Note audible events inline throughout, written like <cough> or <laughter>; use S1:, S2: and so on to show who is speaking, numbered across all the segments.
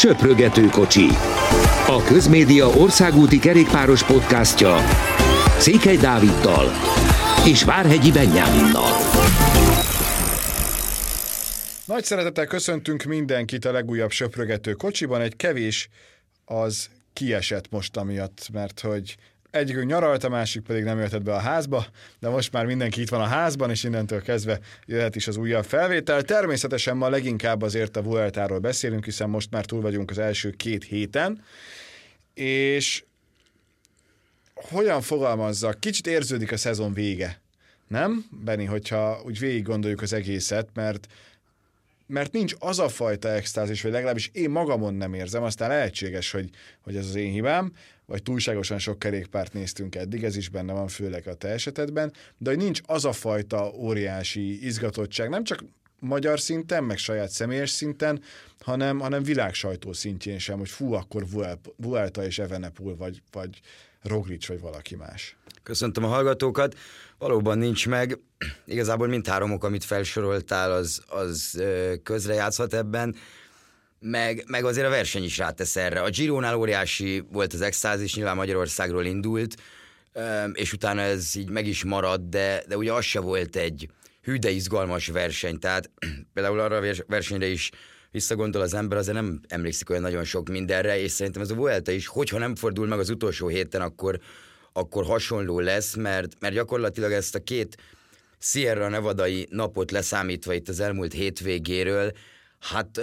S1: Söprögető kocsi. A Közmédia országúti kerékpáros podcastja Székely Dáviddal és Várhegyi Benyáminnal.
S2: Nagy szeretettel köszöntünk mindenkit a legújabb Söprögető kocsiban. Egy kevés az kiesett most amiatt, mert hogy egyikünk nyaralt, a másik pedig nem jöhetett be a házba, de most már mindenki itt van a házban, és innentől kezdve jöhet is az újabb felvétel. Természetesen ma leginkább azért a Vueltáról beszélünk, hiszen most már túl vagyunk az első két héten, és hogyan fogalmazzak, kicsit érződik a szezon vége, nem, Benni, hogyha úgy végig gondoljuk az egészet, mert mert nincs az a fajta extázis, vagy legalábbis én magamon nem érzem, aztán lehetséges, hogy, hogy ez az én hibám, vagy túlságosan sok kerékpárt néztünk eddig, ez is benne van, főleg a te esetedben, de hogy nincs az a fajta óriási izgatottság, nem csak magyar szinten, meg saját személyes szinten, hanem, hanem világsajtó szintjén sem, hogy fú, akkor Vuelta és Evenepul, vagy, vagy Roglic, vagy valaki más.
S3: Köszöntöm a hallgatókat. Valóban nincs meg. Igazából mindhárom ok, amit felsoroltál, az, az közrejátszhat ebben meg, meg azért a verseny is rátesz erre. A Gironál óriási volt az extázis, nyilván Magyarországról indult, és utána ez így meg is maradt, de, de ugye az se volt egy hű, de izgalmas verseny. Tehát <clears throat> például arra a versenyre is visszagondol az ember, azért nem emlékszik olyan nagyon sok mindenre, és szerintem ez a Vuelta is, hogyha nem fordul meg az utolsó héten, akkor, akkor hasonló lesz, mert, mert gyakorlatilag ezt a két Sierra Nevadai napot leszámítva itt az elmúlt hétvégéről, hát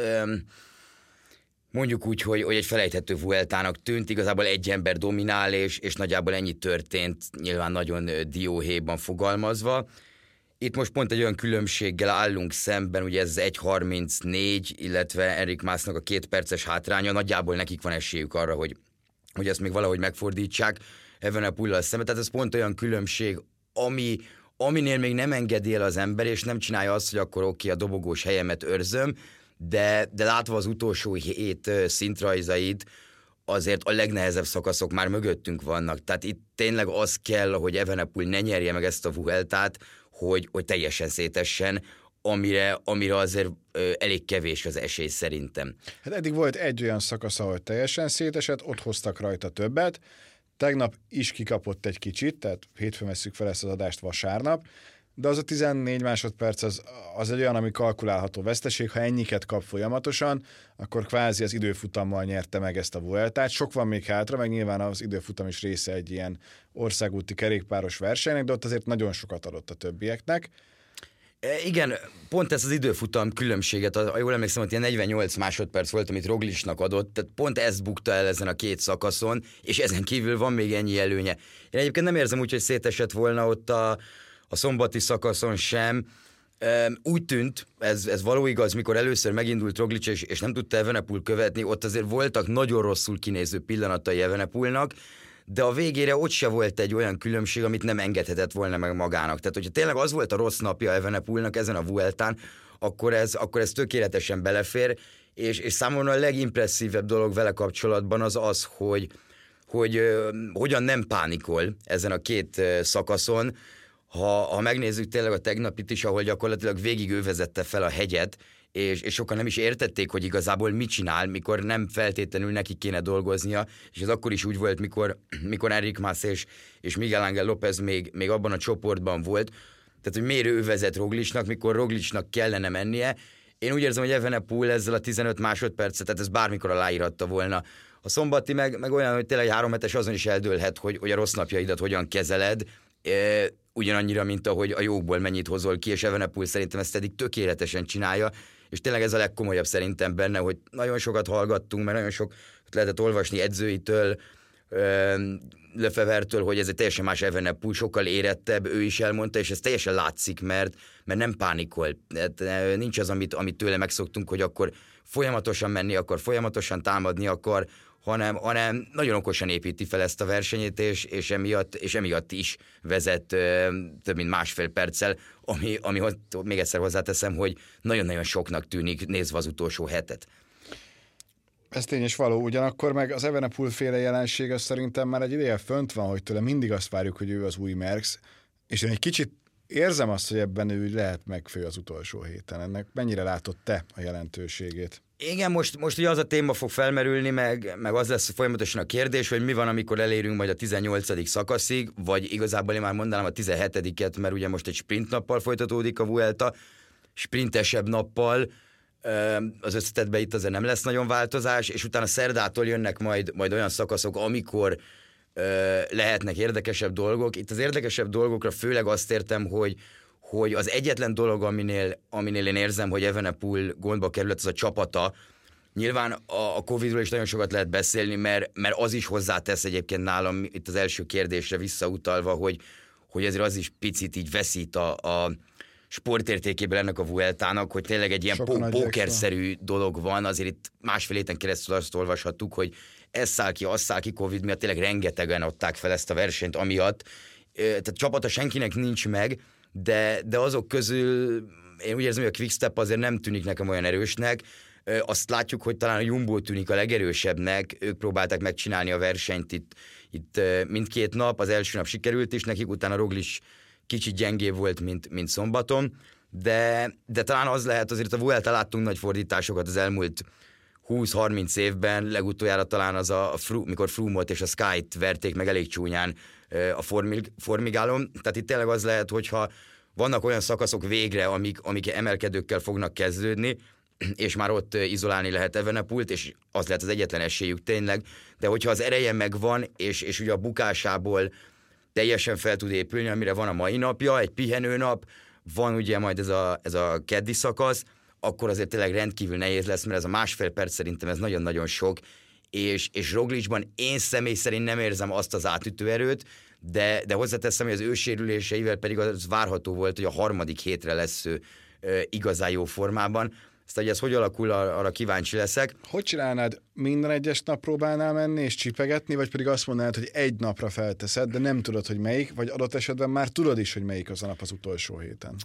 S3: mondjuk úgy, hogy, hogy egy felejthető Vueltának tűnt, igazából egy ember dominál, és, és nagyjából ennyi történt, nyilván nagyon dióhéjban fogalmazva. Itt most pont egy olyan különbséggel állunk szemben, ugye ez 1.34, illetve Erik Másznak a két perces hátránya, nagyjából nekik van esélyük arra, hogy, hogy ezt még valahogy megfordítsák ebben a pullal szemben. Tehát ez pont olyan különbség, ami, aminél még nem engedi el az ember, és nem csinálja azt, hogy akkor oké, a dobogós helyemet őrzöm, de, de látva az utolsó hét szintrajzait, azért a legnehezebb szakaszok már mögöttünk vannak. Tehát itt tényleg az kell, hogy Evenepul ne nyerje meg ezt a Vueltát, hogy, hogy teljesen szétessen, amire, amire azért ö, elég kevés az esély szerintem.
S2: Hát eddig volt egy olyan szakasz, ahol teljesen szétesett, ott hoztak rajta többet, tegnap is kikapott egy kicsit, tehát hétfőn veszük fel ezt az adást vasárnap, de az a 14 másodperc az, az egy olyan, ami kalkulálható veszteség, ha ennyiket kap folyamatosan, akkor kvázi az időfutammal nyerte meg ezt a Vueltát. Sok van még hátra, meg nyilván az időfutam is része egy ilyen országúti kerékpáros versenynek, de ott azért nagyon sokat adott a többieknek.
S3: E, igen, pont ez az időfutam különbséget, a, jól emlékszem, hogy ilyen 48 másodperc volt, amit Roglisnak adott, tehát pont ezt bukta el ezen a két szakaszon, és ezen kívül van még ennyi előnye. Én egyébként nem érzem úgy, hogy szétesett volna ott a, a szombati szakaszon sem. Úgy tűnt, ez, ez való igaz, mikor először megindult Roglic, és, és nem tudta Evenepul követni, ott azért voltak nagyon rosszul kinéző pillanatai Evenepulnak, de a végére ott se volt egy olyan különbség, amit nem engedhetett volna meg magának. Tehát, hogyha tényleg az volt a rossz napja Evenepulnak ezen a Vueltán, akkor ez, akkor ez tökéletesen belefér, és, és számomra a legimpresszívebb dolog vele kapcsolatban az az, hogy, hogy hogyan nem pánikol ezen a két szakaszon, ha, ha megnézzük tényleg a tegnapit is, ahol gyakorlatilag végig ő vezette fel a hegyet, és, és sokan nem is értették, hogy igazából mit csinál, mikor nem feltétlenül neki kéne dolgoznia, és ez akkor is úgy volt, mikor, <clears throat> mikor Enric Mas és, és Miguel Ángel López még, még abban a csoportban volt, tehát hogy miért ő vezet Roglicsnak, mikor Roglicsnak kellene mennie. Én úgy érzem, hogy Evenepul ezzel a 15 másodpercet, tehát ez bármikor aláíratta volna. A szombati meg, meg olyan, hogy tényleg három hetes azon is eldőlhet, hogy, hogy a rossz napjaidat hogyan kezeled ugyanannyira, mint ahogy a jókból mennyit hozol ki, és Evenepul szerintem ezt eddig tökéletesen csinálja, és tényleg ez a legkomolyabb szerintem benne, hogy nagyon sokat hallgattunk, mert nagyon sok lehetett olvasni edzőitől, Lefevertől, hogy ez egy teljesen más Evenepul, sokkal érettebb, ő is elmondta, és ez teljesen látszik, mert, mert nem pánikol. Hát, nincs az, amit, amit tőle megszoktunk, hogy akkor folyamatosan menni akar, folyamatosan támadni akar, hanem, hanem nagyon okosan építi fel ezt a versenyét, és, és, emiatt, és emiatt is vezet ö, több mint másfél perccel, ami, ami még egyszer hozzáteszem, hogy nagyon-nagyon soknak tűnik nézve az utolsó hetet.
S2: Ez tény és való, ugyanakkor meg az Evenepul féle jelenség az szerintem már egy ideje fönt van, hogy tőle mindig azt várjuk, hogy ő az új Merx, és én egy kicsit érzem azt, hogy ebben ő lehet megfő az utolsó héten. Ennek mennyire látott te a jelentőségét?
S3: Igen, most, most ugye az a téma fog felmerülni, meg, meg az lesz folyamatosan a kérdés, hogy mi van, amikor elérünk majd a 18. szakaszig, vagy igazából én már mondanám a 17-et, mert ugye most egy sprint nappal folytatódik a Vuelta, sprintesebb nappal, az összetetben itt azért nem lesz nagyon változás, és utána szerdától jönnek majd, majd olyan szakaszok, amikor lehetnek érdekesebb dolgok. Itt az érdekesebb dolgokra főleg azt értem, hogy, hogy az egyetlen dolog, aminél, aminél én érzem, hogy Evenepul gondba került, az a csapata. Nyilván a, a Covid-ról is nagyon sokat lehet beszélni, mert, mert az is hozzátesz egyébként nálam itt az első kérdésre visszautalva, hogy, hogy ezért az is picit így veszít a, a sportértékéből ennek a Vueltának, hogy tényleg egy ilyen po- pókerszerű dolog van, azért itt másfél héten keresztül azt olvashattuk, hogy ez száll ki, az száll ki Covid miatt, tényleg rengetegen adták fel ezt a versenyt amiatt, tehát csapata senkinek nincs meg, de, de azok közül én úgy érzem, hogy a Quickstep azért nem tűnik nekem olyan erősnek, azt látjuk, hogy talán a Jumbo tűnik a legerősebbnek, ők próbálták megcsinálni a versenyt itt, itt mindkét nap, az első nap sikerült is nekik, utána Roglis kicsit gyengébb volt, mint, mint szombaton, de, de talán az lehet, azért a Vuelta láttunk nagy fordításokat az elmúlt 20-30 évben, legutoljára talán az a, a Fru, mikor Frumot és a Sky-t verték meg elég csúnyán a formig, formigálom. Tehát itt tényleg az lehet, hogyha vannak olyan szakaszok végre, amik, amik emelkedőkkel fognak kezdődni, és már ott izolálni lehet Evenepult, és az lehet az egyetlen esélyük tényleg, de hogyha az ereje megvan, és, és ugye a bukásából teljesen fel tud épülni, amire van a mai napja, egy pihenőnap, van ugye majd ez a, ez a keddi szakasz, akkor azért tényleg rendkívül nehéz lesz, mert ez a másfél perc szerintem ez nagyon-nagyon sok, és, és Roglicsban én személy szerint nem érzem azt az átütő erőt, de, de hozzáteszem, hogy az ő sérüléseivel pedig az várható volt, hogy a harmadik hétre lesz ő igazán jó formában. Aztán, hogy ez hogy alakul, arra kíváncsi leszek.
S2: Hogy csinálnád? Minden egyes nap próbálnál menni és csipegetni, vagy pedig azt mondanád, hogy egy napra felteszed, de nem tudod, hogy melyik, vagy adott esetben már tudod is, hogy melyik az a nap az utolsó héten?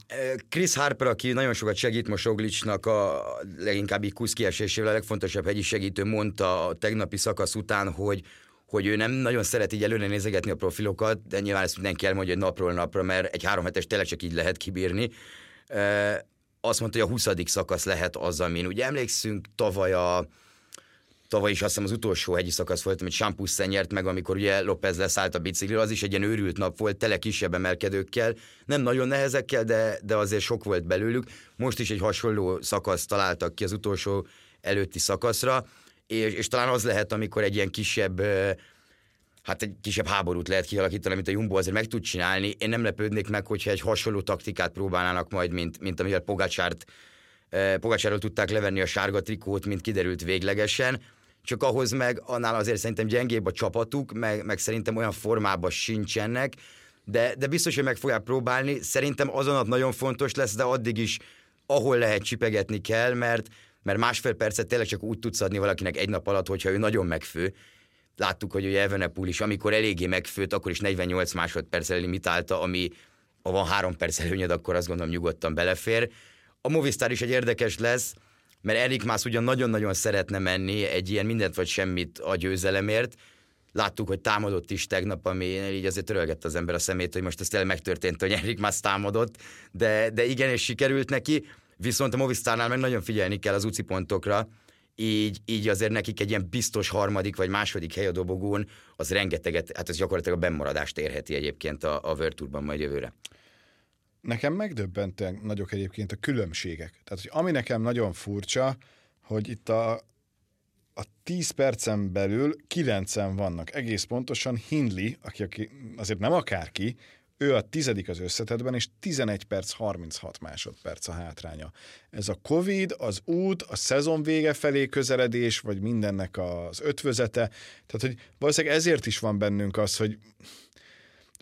S3: Chris Harper, aki nagyon sokat segít most Roglicsnak a leginkább kusz kiesésével, a legfontosabb hegyi segítő, mondta a tegnapi szakasz után, hogy hogy ő nem nagyon szeret így előre nézegetni a profilokat, de nyilván ezt mindenki elmondja, hogy napról napra, mert egy három hetes tényleg csak így lehet kibírni azt mondta, hogy a 20. szakasz lehet az, amin ugye emlékszünk tavaly a tavaly is azt hiszem az utolsó hegyi szakasz volt, amit Champussen nyert meg, amikor ugye López leszállt a bicikliről, az is egy ilyen őrült nap volt, tele kisebb emelkedőkkel, nem nagyon nehezekkel, de, de azért sok volt belőlük. Most is egy hasonló szakasz találtak ki az utolsó előtti szakaszra, és, és talán az lehet, amikor egy ilyen kisebb hát egy kisebb háborút lehet kialakítani, amit a Jumbo azért meg tud csinálni. Én nem lepődnék meg, hogyha egy hasonló taktikát próbálnának majd, mint, mint amivel Pogácsárt, eh, Pogácsárról tudták levenni a sárga trikót, mint kiderült véglegesen. Csak ahhoz meg annál azért szerintem gyengébb a csapatuk, meg, meg szerintem olyan formában sincsenek, de, de biztos, hogy meg fogják próbálni. Szerintem azon nap nagyon fontos lesz, de addig is, ahol lehet csipegetni kell, mert, mert másfél percet tényleg csak úgy tudsz adni valakinek egy nap alatt, hogyha ő nagyon megfő, láttuk, hogy ugye Evenepoel is, amikor eléggé megfőtt, akkor is 48 másodperccel limitálta, ami ha van három perc előnyed, akkor azt gondolom nyugodtan belefér. A Movistar is egy érdekes lesz, mert Erik Mász ugyan nagyon-nagyon szeretne menni egy ilyen mindent vagy semmit a győzelemért, láttuk, hogy támadott is tegnap, ami így azért törölgette az ember a szemét, hogy most ez tényleg megtörtént, hogy Erik Mász támadott, de, de igen, és sikerült neki, viszont a Movistarnál meg nagyon figyelni kell az UCI pontokra, így, így azért nekik egy ilyen biztos harmadik vagy második hely a dobogón, az rengeteget, hát ez gyakorlatilag a bennmaradást érheti egyébként a, a World Tourban majd jövőre.
S2: Nekem megdöbbenten nagyok egyébként a különbségek. Tehát, hogy ami nekem nagyon furcsa, hogy itt a, a 10 percen belül 9 vannak. Egész pontosan Hindley, aki, aki azért nem akárki, ő a tizedik az összetetben, és 11 perc 36 másodperc a hátránya. Ez a Covid, az út, a szezon vége felé közeledés, vagy mindennek az ötvözete. Tehát, hogy valószínűleg ezért is van bennünk az, hogy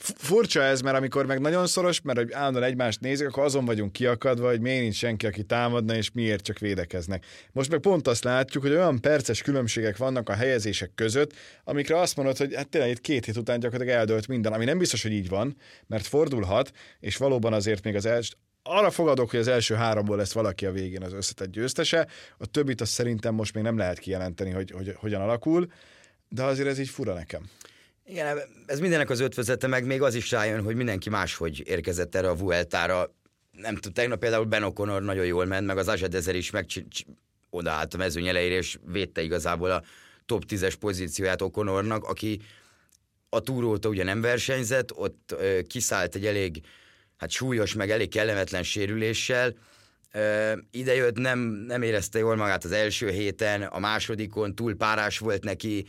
S2: Furcsa ez, mert amikor meg nagyon szoros, mert állandóan egymást nézik, akkor azon vagyunk kiakadva, hogy miért nincs senki, aki támadna, és miért csak védekeznek. Most meg pont azt látjuk, hogy olyan perces különbségek vannak a helyezések között, amikre azt mondod, hogy hát tényleg itt két hét után gyakorlatilag eldölt minden, ami nem biztos, hogy így van, mert fordulhat, és valóban azért még az első, arra fogadok, hogy az első háromból lesz valaki a végén az összetett győztese, a többit azt szerintem most még nem lehet kijelenteni, hogy, hogy hogyan alakul, de azért ez így fura nekem.
S3: Igen, ez mindennek az ötvözete, meg még az is rájön, hogy mindenki máshogy érkezett erre a Vueltára. Nem tudom, tegnap például Ben O'Connor nagyon jól ment, meg az Azedezer is meg odaállt a mezőny elejére, és védte igazából a top 10-es pozícióját Okonornak, aki a túróta ugye nem versenyzett, ott ö, kiszállt egy elég hát súlyos, meg elég kellemetlen sérüléssel, ö, idejött, nem, nem érezte jól magát az első héten, a másodikon túl párás volt neki,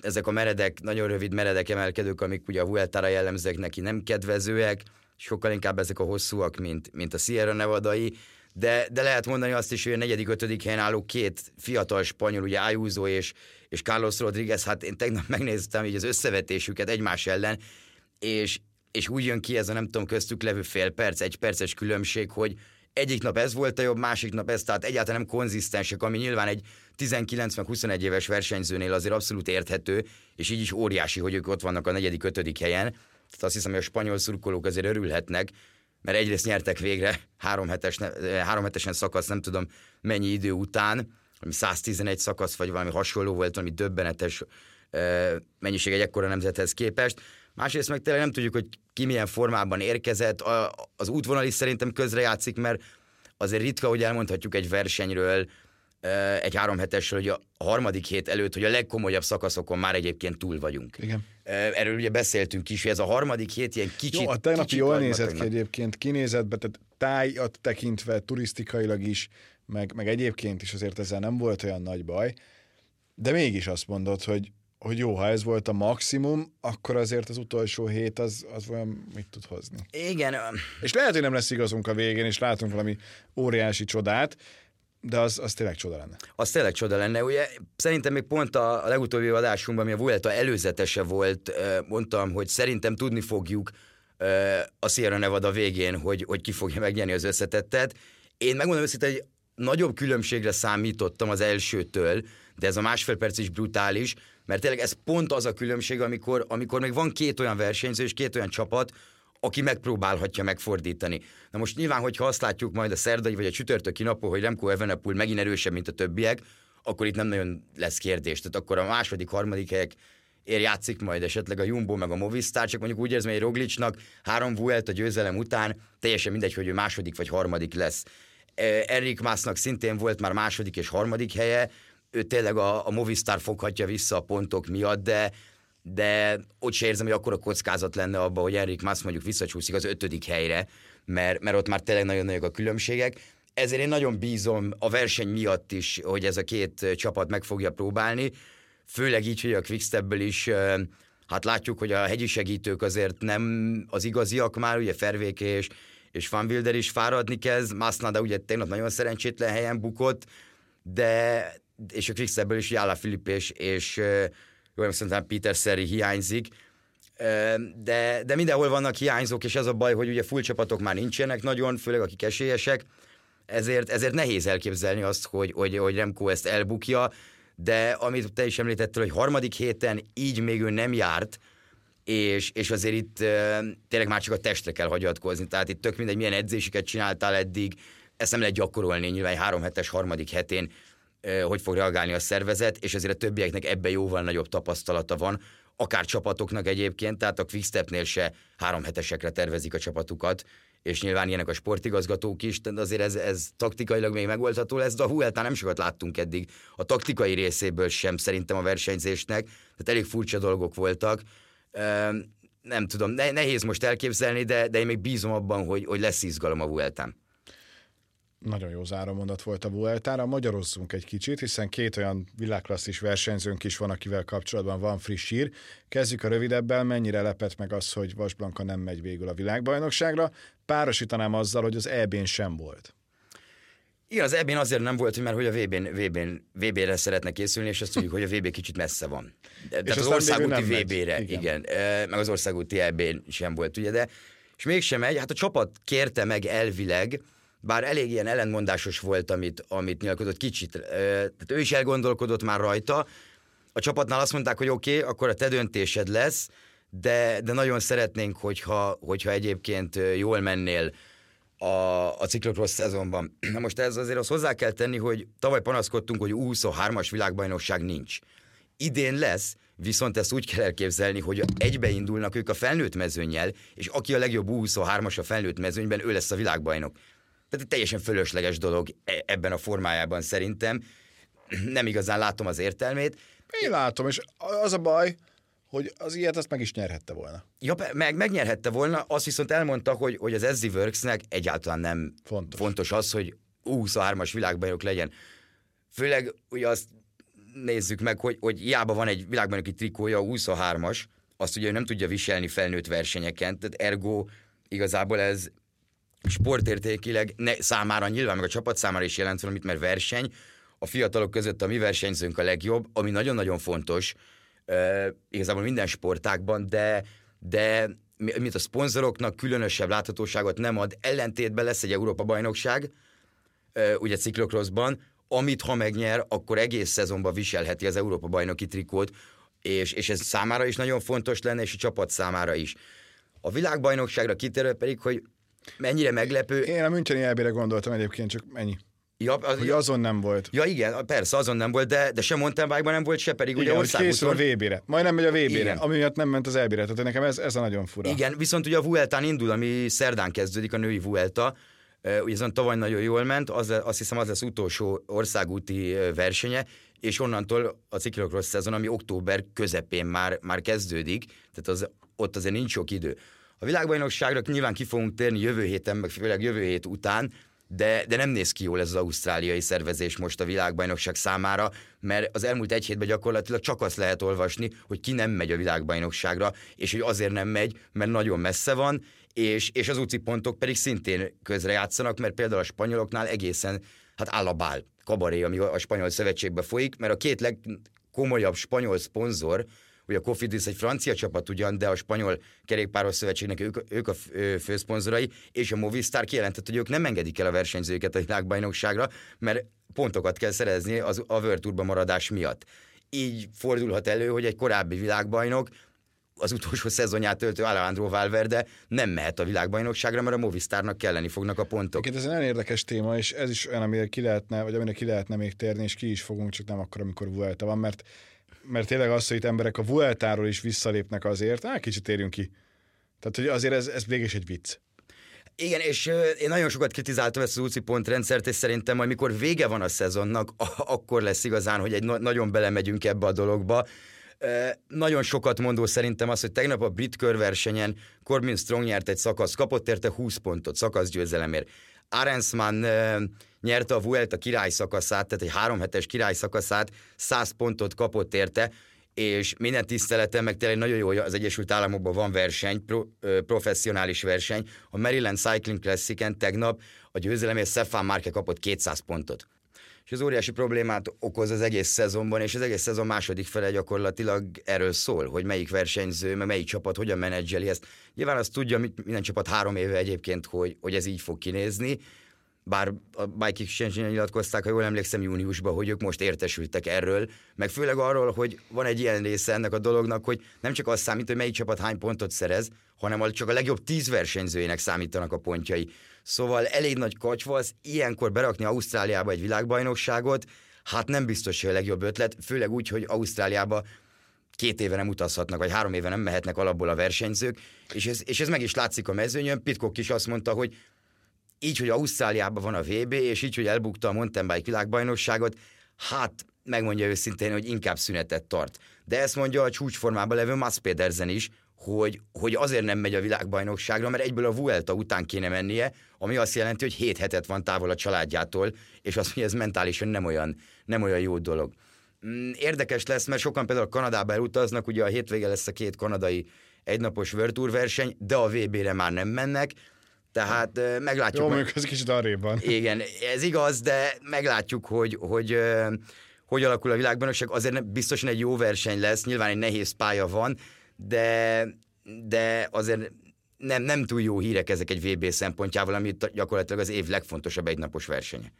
S3: ezek a meredek, nagyon rövid meredek emelkedők, amik ugye a Vueltára jellemzőek neki nem kedvezőek, sokkal inkább ezek a hosszúak, mint, mint a Sierra Nevadai, de, de lehet mondani azt is, hogy a negyedik, ötödik helyen álló két fiatal spanyol, ugye Ayuso és, és Carlos Rodriguez, hát én tegnap megnéztem így az összevetésüket egymás ellen, és, és úgy jön ki ez a nem tudom köztük levő fél perc, egy perces különbség, hogy egyik nap ez volt a jobb, másik nap ez, tehát egyáltalán nem konzisztensek, ami nyilván egy 19-21 éves versenyzőnél azért abszolút érthető, és így is óriási, hogy ők ott vannak a negyedik, ötödik helyen. Tehát azt hiszem, hogy a spanyol szurkolók azért örülhetnek, mert egyrészt nyertek végre három, hetes, három hetesen szakasz, nem tudom mennyi idő után, ami 111 szakasz, vagy valami hasonló volt, ami döbbenetes mennyiség egy ekkora nemzethez képest. Másrészt meg tényleg nem tudjuk, hogy ki milyen formában érkezett. A, az útvonal is szerintem közrejátszik, mert azért ritka, hogy elmondhatjuk egy versenyről, egy három hetesről, hogy a harmadik hét előtt, hogy a legkomolyabb szakaszokon már egyébként túl vagyunk.
S2: Igen.
S3: Erről ugye beszéltünk is, hogy ez a harmadik hét ilyen kicsit...
S2: Jó, a tegnapi
S3: kicsit
S2: jól nézett ki egyébként, kinézetbe, tehát tájat tekintve, turisztikailag is, meg, meg egyébként is azért ezzel nem volt olyan nagy baj, de mégis azt mondod, hogy, hogy jó, ha ez volt a maximum, akkor azért az utolsó hét az, az olyan mit tud hozni.
S3: Igen,
S2: És lehet, hogy nem lesz igazunk a végén, és látunk valami óriási csodát, de az, az tényleg csoda lenne.
S3: az tényleg csoda lenne. Ugye szerintem még pont a, a legutóbbi adásunkban, ami a Vuelta előzetese volt, mondtam, hogy szerintem tudni fogjuk a Sierra Nevada végén, hogy, hogy ki fogja megnyerni az összetettet. Én megmondom őszintén, hogy nagyobb különbségre számítottam az elsőtől, de ez a másfél perc is brutális, mert tényleg ez pont az a különbség, amikor, amikor még van két olyan versenyző és két olyan csapat, aki megpróbálhatja megfordítani. Na most nyilván, hogyha azt látjuk majd a szerdai vagy a csütörtöki napon, hogy Remco Evenepoel megint erősebb, mint a többiek, akkor itt nem nagyon lesz kérdés. Tehát akkor a második, harmadik helyek ér játszik majd esetleg a Jumbo meg a Movistar, csak mondjuk úgy érzem, hogy Roglicsnak három Vuelt a győzelem után teljesen mindegy, hogy ő második vagy harmadik lesz. Enrik Másznak szintén volt már második és harmadik helye, ő tényleg a, a Movistar foghatja vissza a pontok miatt, de de ott se érzem, hogy akkor a kockázat lenne abban, hogy Enrik Mász mondjuk visszacsúszik az ötödik helyre, mert, mert ott már tényleg nagyon nagyok a különbségek. Ezért én nagyon bízom a verseny miatt is, hogy ez a két csapat meg fogja próbálni, főleg így, hogy a Quickstepből is hát látjuk, hogy a hegyi segítők azért nem az igaziak már, ugye Fervék és, és Van Wilder is fáradni kezd, Masnada ugye tegnap nagyon szerencsétlen helyen bukott, de és a Quickstepből is Jála Filip és, és jól emlékszem, Peter Szeri hiányzik, de, de mindenhol vannak hiányzók, és ez a baj, hogy ugye full csapatok már nincsenek nagyon, főleg akik esélyesek, ezért, ezért nehéz elképzelni azt, hogy, hogy, hogy Remco ezt elbukja, de amit te is említettél, hogy harmadik héten így még ő nem járt, és, és azért itt e, tényleg már csak a testre kell hagyatkozni, tehát itt tök mindegy, milyen edzéseket csináltál eddig, ezt nem lehet gyakorolni nyilván egy három hetes harmadik hetén, hogy fog reagálni a szervezet, és azért a többieknek ebben jóval nagyobb tapasztalata van, akár csapatoknak egyébként, tehát a Quickstepnél se három hetesekre tervezik a csapatukat, és nyilván ilyenek a sportigazgatók is, de azért ez, ez taktikailag még megoldható lesz, de a Vuelta nem sokat láttunk eddig. A taktikai részéből sem szerintem a versenyzésnek, tehát elég furcsa dolgok voltak. Nem tudom, ne, nehéz most elképzelni, de, de én még bízom abban, hogy, hogy lesz izgalom a Vueltán.
S2: Nagyon jó zárómondat volt a Vueltára. Magyarozzunk egy kicsit, hiszen két olyan világklasszis versenyzőnk is van, akivel kapcsolatban van friss hír. Kezdjük a rövidebbel. Mennyire lepett meg az, hogy Vasblanka nem megy végül a világbajnokságra? Párosítanám azzal, hogy az EB-n sem volt.
S3: Igen, az EB-n azért nem volt, mert hogy a VB-n, VB-n, VB-re szeretne készülni, és azt tudjuk, hogy a VB kicsit messze van. De, tehát az országúti. VB-re,
S2: Igen.
S3: igen. igen, meg az országúti EB-n sem volt, ugye, de és mégsem megy, hát a csapat kérte meg elvileg, bár elég ilyen ellentmondásos volt, amit, amit nyilatkozott kicsit, tehát ő is elgondolkodott már rajta, a csapatnál azt mondták, hogy oké, okay, akkor a te döntésed lesz, de, de nagyon szeretnénk, hogyha, hogyha egyébként jól mennél a, a ciklokross szezonban. <clears throat> Na most ez azért azt hozzá kell tenni, hogy tavaly panaszkodtunk, hogy 23-as világbajnokság nincs. Idén lesz, viszont ezt úgy kell elképzelni, hogy egybeindulnak ők a felnőtt mezőnyel, és aki a legjobb 23-as a felnőtt mezőnyben, ő lesz a világbajnok. Tehát teljesen fölösleges dolog e- ebben a formájában szerintem. Nem igazán látom az értelmét.
S2: Én látom, és az a baj, hogy az ilyet azt meg is nyerhette volna.
S3: Ja, meg, megnyerhette volna, azt viszont elmondta, hogy, hogy az SZ Worksnek egyáltalán nem
S2: Fontos.
S3: fontos az, hogy 23-as világbajnok legyen. Főleg ugye azt nézzük meg, hogy, hogy hiába van egy világbajnoki trikója, a 23-as, azt ugye nem tudja viselni felnőtt versenyeken, tehát ergo igazából ez sportértékileg ne, számára nyilván, meg a csapat számára is jelent valamit, mert verseny, a fiatalok között a mi versenyzőnk a legjobb, ami nagyon-nagyon fontos, uh, igazából minden sportákban, de, de mint a szponzoroknak különösebb láthatóságot nem ad, ellentétben lesz egy Európa-bajnokság, uh, ugye ciklokroszban, amit ha megnyer, akkor egész szezonban viselheti az Európa-bajnoki trikót, és, és ez számára is nagyon fontos lenne, és a csapat számára is. A világbajnokságra kitérő pedig, hogy mennyire meglepő.
S2: Én a Müncheni elbére gondoltam egyébként, csak ennyi.
S3: Ja, az,
S2: Hogy azon nem volt.
S3: ja, igen, persze, azon nem volt, de, de sem mountain bike nem volt, se pedig
S2: Igen,
S3: ugye
S2: hogy készül a
S3: országúton.
S2: VB-re. Majdnem megy a VB-re, ami miatt nem ment az elbére. Tehát nekem ez, ez a nagyon fura.
S3: Igen, viszont ugye a Vueltán indul, ami szerdán kezdődik, a női Vuelta. Ugye azon tavaly nagyon jól ment, az, azt hiszem az lesz utolsó országúti versenye, és onnantól a ciklokross szezon, ami október közepén már, már kezdődik, tehát az, ott azért nincs sok idő. A világbajnokságra nyilván ki fogunk térni jövő héten, meg főleg jövő hét után, de, de nem néz ki jól ez az ausztráliai szervezés most a világbajnokság számára, mert az elmúlt egy hétben gyakorlatilag csak azt lehet olvasni, hogy ki nem megy a világbajnokságra, és hogy azért nem megy, mert nagyon messze van, és, és az UCI pontok pedig szintén közrejátszanak, mert például a spanyoloknál egészen, hát áll a bál, kabaré, ami a spanyol szövetségbe folyik, mert a két legkomolyabb spanyol szponzor, Ugye a Cofidis egy francia csapat ugyan, de a spanyol kerékpáros szövetségnek ők, ők a főszponzorai, és a Movistar kijelentett, hogy ők nem engedik el a versenyzőket a világbajnokságra, mert pontokat kell szerezni az, a World maradás miatt. Így fordulhat elő, hogy egy korábbi világbajnok az utolsó szezonját töltő Alejandro Valverde nem mehet a világbajnokságra, mert a Movistarnak kelleni fognak a pontok.
S2: Egyébként ez egy nagyon érdekes téma, és ez is olyan, amire ki lehetne, vagy amire ki lehetne még térni, és ki is fogunk, csak nem akkor, amikor Vuelta van, mert, mert tényleg az, hogy itt emberek a Vueltáról is visszalépnek azért, hát kicsit térjünk ki. Tehát, hogy azért ez, ez végig is egy vicc.
S3: Igen, és én nagyon sokat kritizáltam ezt az UCI pontrendszert, és szerintem majd mikor vége van a szezonnak, akkor lesz igazán, hogy egy na- nagyon belemegyünk ebbe a dologba. Nagyon sokat mondó szerintem az, hogy tegnap a brit körversenyen Corbin Strong nyert egy szakasz, kapott érte 20 pontot szakaszgyőzelemért. Arensman nyerte a Vuelta király szakaszát, tehát egy három hetes király szakaszát, 100 pontot kapott érte, és minden tiszteletem, meg tényleg nagyon jó, hogy az Egyesült Államokban van verseny, pro, ö, professzionális verseny. A Maryland Cycling Classic-en tegnap a győzelemért Stefan Marke kapott 200 pontot. És ez óriási problémát okoz az egész szezonban, és az egész szezon második fele gyakorlatilag erről szól, hogy melyik versenyző, meg melyik csapat hogyan menedzseli ezt. Nyilván azt tudja minden csapat három éve egyébként, hogy, hogy ez így fog kinézni, bár a Bike exchange nyilatkozták, ha jól emlékszem júniusban, hogy ők most értesültek erről, meg főleg arról, hogy van egy ilyen része ennek a dolognak, hogy nem csak az számít, hogy melyik csapat hány pontot szerez, hanem csak a legjobb tíz versenyzőjének számítanak a pontjai. Szóval elég nagy kacsvasz, ilyenkor berakni Ausztráliába egy világbajnokságot, hát nem biztos, hogy a legjobb ötlet, főleg úgy, hogy Ausztráliába két éve nem utazhatnak, vagy három éve nem mehetnek alapból a versenyzők, és ez, és ez meg is látszik a mezőnyön. Pitcock is azt mondta, hogy így, hogy Ausztráliában van a VB, és így, hogy elbukta a mountain bike világbajnokságot, hát megmondja őszintén, hogy inkább szünetet tart. De ezt mondja a csúcsformában levő Mats Pedersen is, hogy, hogy azért nem megy a világbajnokságra, mert egyből a Vuelta után kéne mennie, ami azt jelenti, hogy hét hetet van távol a családjától, és azt, hogy ez mentálisan nem olyan, nem olyan jó dolog. Mm, Érdekes lesz, mert sokan például Kanadába elutaznak, ugye a hétvége lesz a két kanadai egynapos World Tour verseny, de a VB-re már nem mennek, tehát meglátjuk.
S2: Jó, mondjuk ez kicsit arrébb van.
S3: igen, ez igaz, de meglátjuk, hogy, hogy, hogy alakul a világbajnokság. Azért biztosan egy jó verseny lesz, nyilván egy nehéz pálya van, de, de azért nem, nem túl jó hírek ezek egy VB szempontjával, ami gyakorlatilag az év legfontosabb egynapos versenye.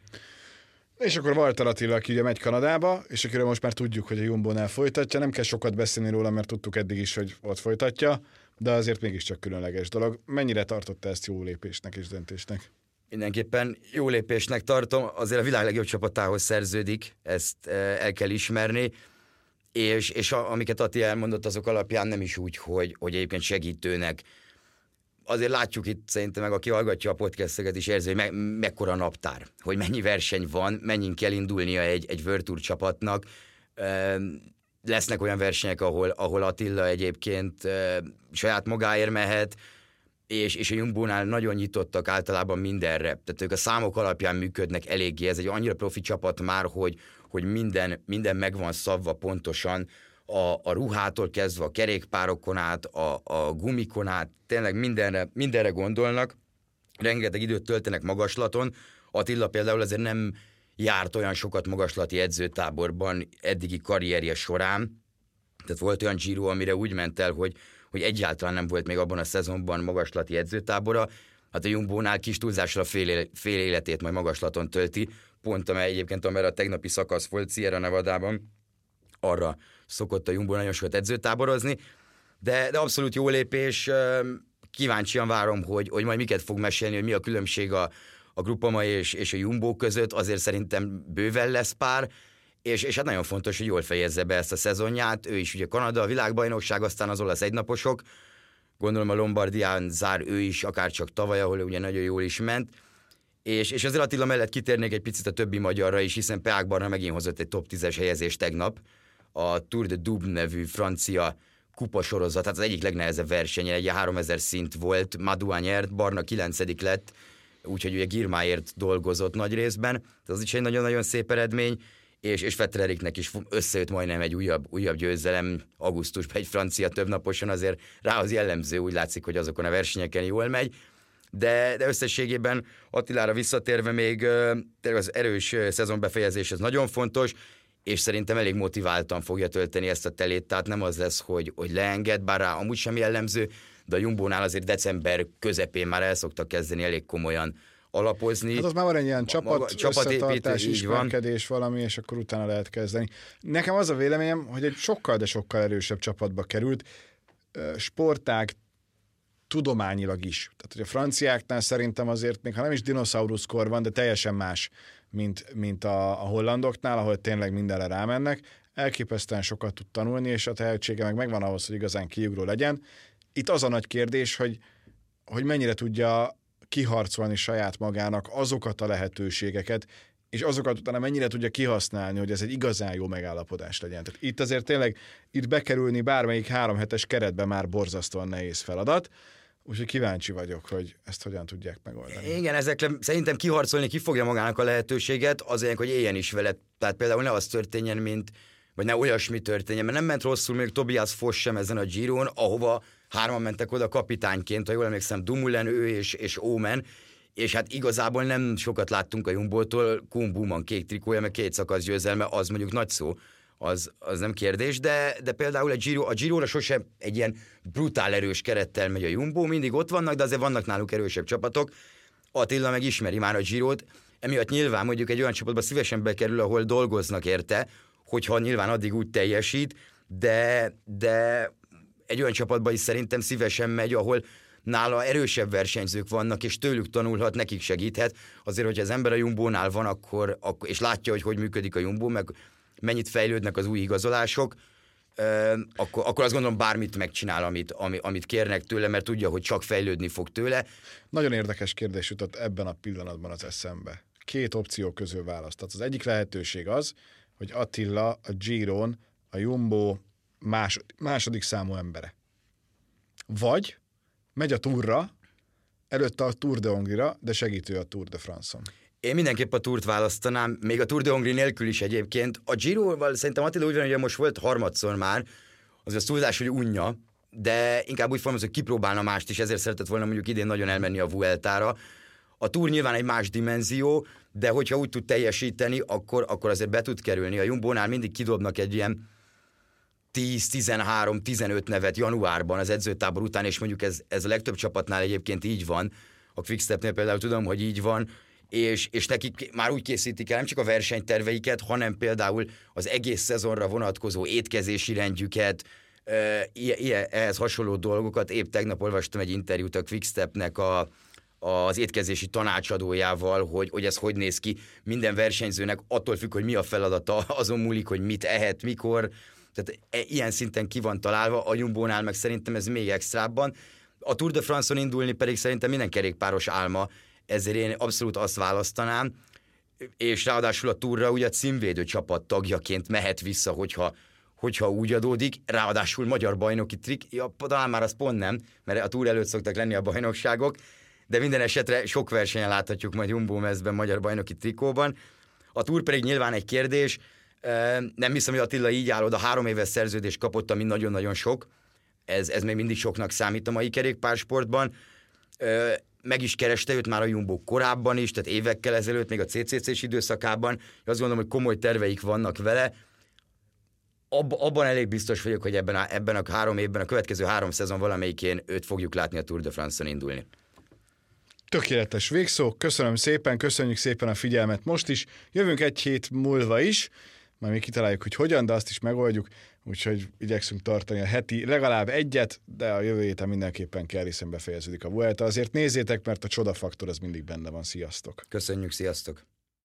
S2: És akkor Walter Attila, aki ugye megy Kanadába, és akiről most már tudjuk, hogy a Jumbo-nál folytatja. Nem kell sokat beszélni róla, mert tudtuk eddig is, hogy ott folytatja, de azért mégiscsak különleges dolog. Mennyire tartotta ezt jó lépésnek és döntésnek?
S3: Mindenképpen jó lépésnek tartom, azért a világ legjobb csapatához szerződik, ezt eh, el kell ismerni, és, és a, amiket Ati elmondott, azok alapján nem is úgy, hogy, hogy egyébként segítőnek azért látjuk itt szerintem meg, aki hallgatja a podcasteket is érzi, hogy me- mekkora naptár, hogy mennyi verseny van, mennyin kell indulnia egy, egy World Tour csapatnak. Lesznek olyan versenyek, ahol, ahol Attila egyébként saját magáért mehet, és, és a Jumbónál nagyon nyitottak általában mindenre. Tehát ők a számok alapján működnek eléggé. Ez egy annyira profi csapat már, hogy, hogy minden, minden meg van szabva pontosan, a, a ruhától kezdve a kerékpárokon át, a, a gumikon át, tényleg mindenre, mindenre gondolnak, rengeteg időt töltenek magaslaton. Attila például azért nem járt olyan sokat magaslati edzőtáborban eddigi karrierje során, tehát volt olyan Giro, amire úgy ment el, hogy, hogy egyáltalán nem volt még abban a szezonban magaslati edzőtábora, hát a Jumbónál kis túlzással a fél, fél életét majd magaslaton tölti, pont amely egyébként, amire a tegnapi szakasz volt Sierra Nevada-ban, arra szokott a Jumbo nagyon sokat edzőtáborozni, de, de abszolút jó lépés, kíváncsian várom, hogy, hogy majd miket fog mesélni, hogy mi a különbség a, a Grupama és, és a Jumbo között, azért szerintem bőven lesz pár, és, és hát nagyon fontos, hogy jól fejezze be ezt a szezonját, ő is ugye Kanada, a világbajnokság, aztán az olasz egynaposok, gondolom a Lombardián zár ő is, akár csak tavaly, ahol ugye nagyon jól is ment, és, és azért Attila mellett kitérnék egy picit a többi magyarra is, hiszen Peák Barna megint hozott egy top 10-es helyezést tegnap, a Tour de Dub nevű francia kupasorozat, tehát az egyik legnehezebb versenye, egy 3000 szint volt, Madua nyert, Barna 9 lett, úgyhogy ugye Girmáért dolgozott nagy részben, tehát az is egy nagyon-nagyon szép eredmény, és, és Fettereriknek is összejött majdnem egy újabb, újabb győzelem augusztusban egy francia többnaposan, azért rá az jellemző, úgy látszik, hogy azokon a versenyeken jól megy, de, de összességében Attilára visszatérve még az erős szezonbefejezés ez nagyon fontos, és szerintem elég motiváltan fogja tölteni ezt a telét, tehát nem az lesz, hogy, hogy leenged, bár rá amúgy sem jellemző, de a Jumbónál azért december közepén már el szoktak kezdeni elég komolyan alapozni.
S2: Hát az már van egy ilyen csapat, maga, csapatépítés, ismerkedés van. valami, és akkor utána lehet kezdeni. Nekem az a véleményem, hogy egy sokkal, de sokkal erősebb csapatba került, sportág tudományilag is. Tehát, hogy a franciáknál szerintem azért, még ha nem is dinoszauruszkor van, de teljesen más mint, mint a, a hollandoknál, ahol tényleg mindenre rámennek. Elképesztően sokat tud tanulni, és a tehetsége meg megvan ahhoz, hogy igazán kiugró legyen. Itt az a nagy kérdés, hogy, hogy mennyire tudja kiharcolni saját magának azokat a lehetőségeket, és azokat utána mennyire tudja kihasználni, hogy ez egy igazán jó megállapodás legyen. Tehát itt azért tényleg itt bekerülni bármelyik három hetes keretbe már borzasztóan nehéz feladat. Úgyhogy kíváncsi vagyok, hogy ezt hogyan tudják megoldani.
S3: Igen, ezekre szerintem kiharcolni ki fogja magának a lehetőséget, azért, hogy éljen is vele. Tehát például ne az történjen, mint vagy ne olyasmi történjen, mert nem ment rosszul még Tobias Foss sem ezen a Giron, ahova hárman mentek oda kapitányként, ha jól emlékszem, Dumulen, ő és, és Omen, és hát igazából nem sokat láttunk a Jumboltól, Kumbuman kék trikója, meg két szakasz győzelme, az mondjuk nagy szó az, az nem kérdés, de, de például a, Giro, a Giro-ra sosem egy ilyen brutál erős kerettel megy a Jumbo, mindig ott vannak, de azért vannak náluk erősebb csapatok. Attila meg ismeri már a Girot, emiatt nyilván mondjuk egy olyan csapatba szívesen bekerül, ahol dolgoznak érte, hogyha nyilván addig úgy teljesít, de, de egy olyan csapatba is szerintem szívesen megy, ahol nála erősebb versenyzők vannak, és tőlük tanulhat, nekik segíthet. Azért, hogyha az ember a Jumbónál van, akkor, akkor és látja, hogy hogy működik a Jumbo, meg mennyit fejlődnek az új igazolások, akkor, akkor azt gondolom bármit megcsinál, amit, ami, amit kérnek tőle, mert tudja, hogy csak fejlődni fog tőle.
S2: Nagyon érdekes kérdés jutott ebben a pillanatban az eszembe. Két opció közül választott. Az egyik lehetőség az, hogy Attila a Giron a Jumbo másod, második számú embere. Vagy megy a túrra, előtte a Tour de Hongrie-ra, de segítő a Tour de France-on.
S3: Én mindenképp a túrt választanám, még a Tour de Hongrie nélkül is egyébként. A Giro-val szerintem Attila úgy van, hogy most volt harmadszor már, az az túlzás, hogy unja, de inkább úgy fogalmaz, hogy kipróbálna mást is, ezért szeretett volna mondjuk idén nagyon elmenni a Vueltára. A túr nyilván egy más dimenzió, de hogyha úgy tud teljesíteni, akkor, akkor azért be tud kerülni. A Jumbónál mindig kidobnak egy ilyen 10, 13, 15 nevet januárban az edzőtábor után, és mondjuk ez, ez a legtöbb csapatnál egyébként így van. A Quickstepnél például tudom, hogy így van, és, és nekik már úgy készítik el nem csak a versenyterveiket, hanem például az egész szezonra vonatkozó étkezési rendjüket, ilyen, ehhez hasonló dolgokat. Épp tegnap olvastam egy interjút a Quickstepnek a, az étkezési tanácsadójával, hogy, hogy ez hogy néz ki. Minden versenyzőnek attól függ, hogy mi a feladata, <laughs> azon múlik, hogy mit ehet, mikor. Tehát e, ilyen szinten ki van találva, a Jumbónál meg szerintem ez még extrábban A Tour de France-on indulni pedig szerintem minden kerékpáros álma, ezért én abszolút azt választanám, és ráadásul a túra ugye a címvédő csapat tagjaként mehet vissza, hogyha, hogyha úgy adódik, ráadásul magyar bajnoki trik, ja, talán már az pont nem, mert a túr előtt szoktak lenni a bajnokságok, de minden esetre sok versenyen láthatjuk majd Jumbo mezben magyar bajnoki trikóban. A túr pedig nyilván egy kérdés, nem hiszem, hogy Attila így áll oda, három éves szerződés kapott, ami nagyon-nagyon sok, ez, ez még mindig soknak számít a mai kerékpársportban meg is kereste őt már a Jumbo korábban is, tehát évekkel ezelőtt, még a CCC-s időszakában. Azt gondolom, hogy komoly terveik vannak vele. Ab, abban elég biztos vagyok, hogy ebben a, ebben a három évben, a következő három szezon valamelyikén őt fogjuk látni a Tour de France-on indulni.
S2: Tökéletes végszó, köszönöm szépen, köszönjük szépen a figyelmet most is. Jövünk egy hét múlva is, majd még kitaláljuk, hogy hogyan, de azt is megoldjuk, úgyhogy igyekszünk tartani a heti legalább egyet, de a jövő héten mindenképpen kell, hiszen befejeződik a Vuelta. Azért nézzétek, mert a csodafaktor az mindig benne van. Sziasztok!
S3: Köszönjük, sziasztok!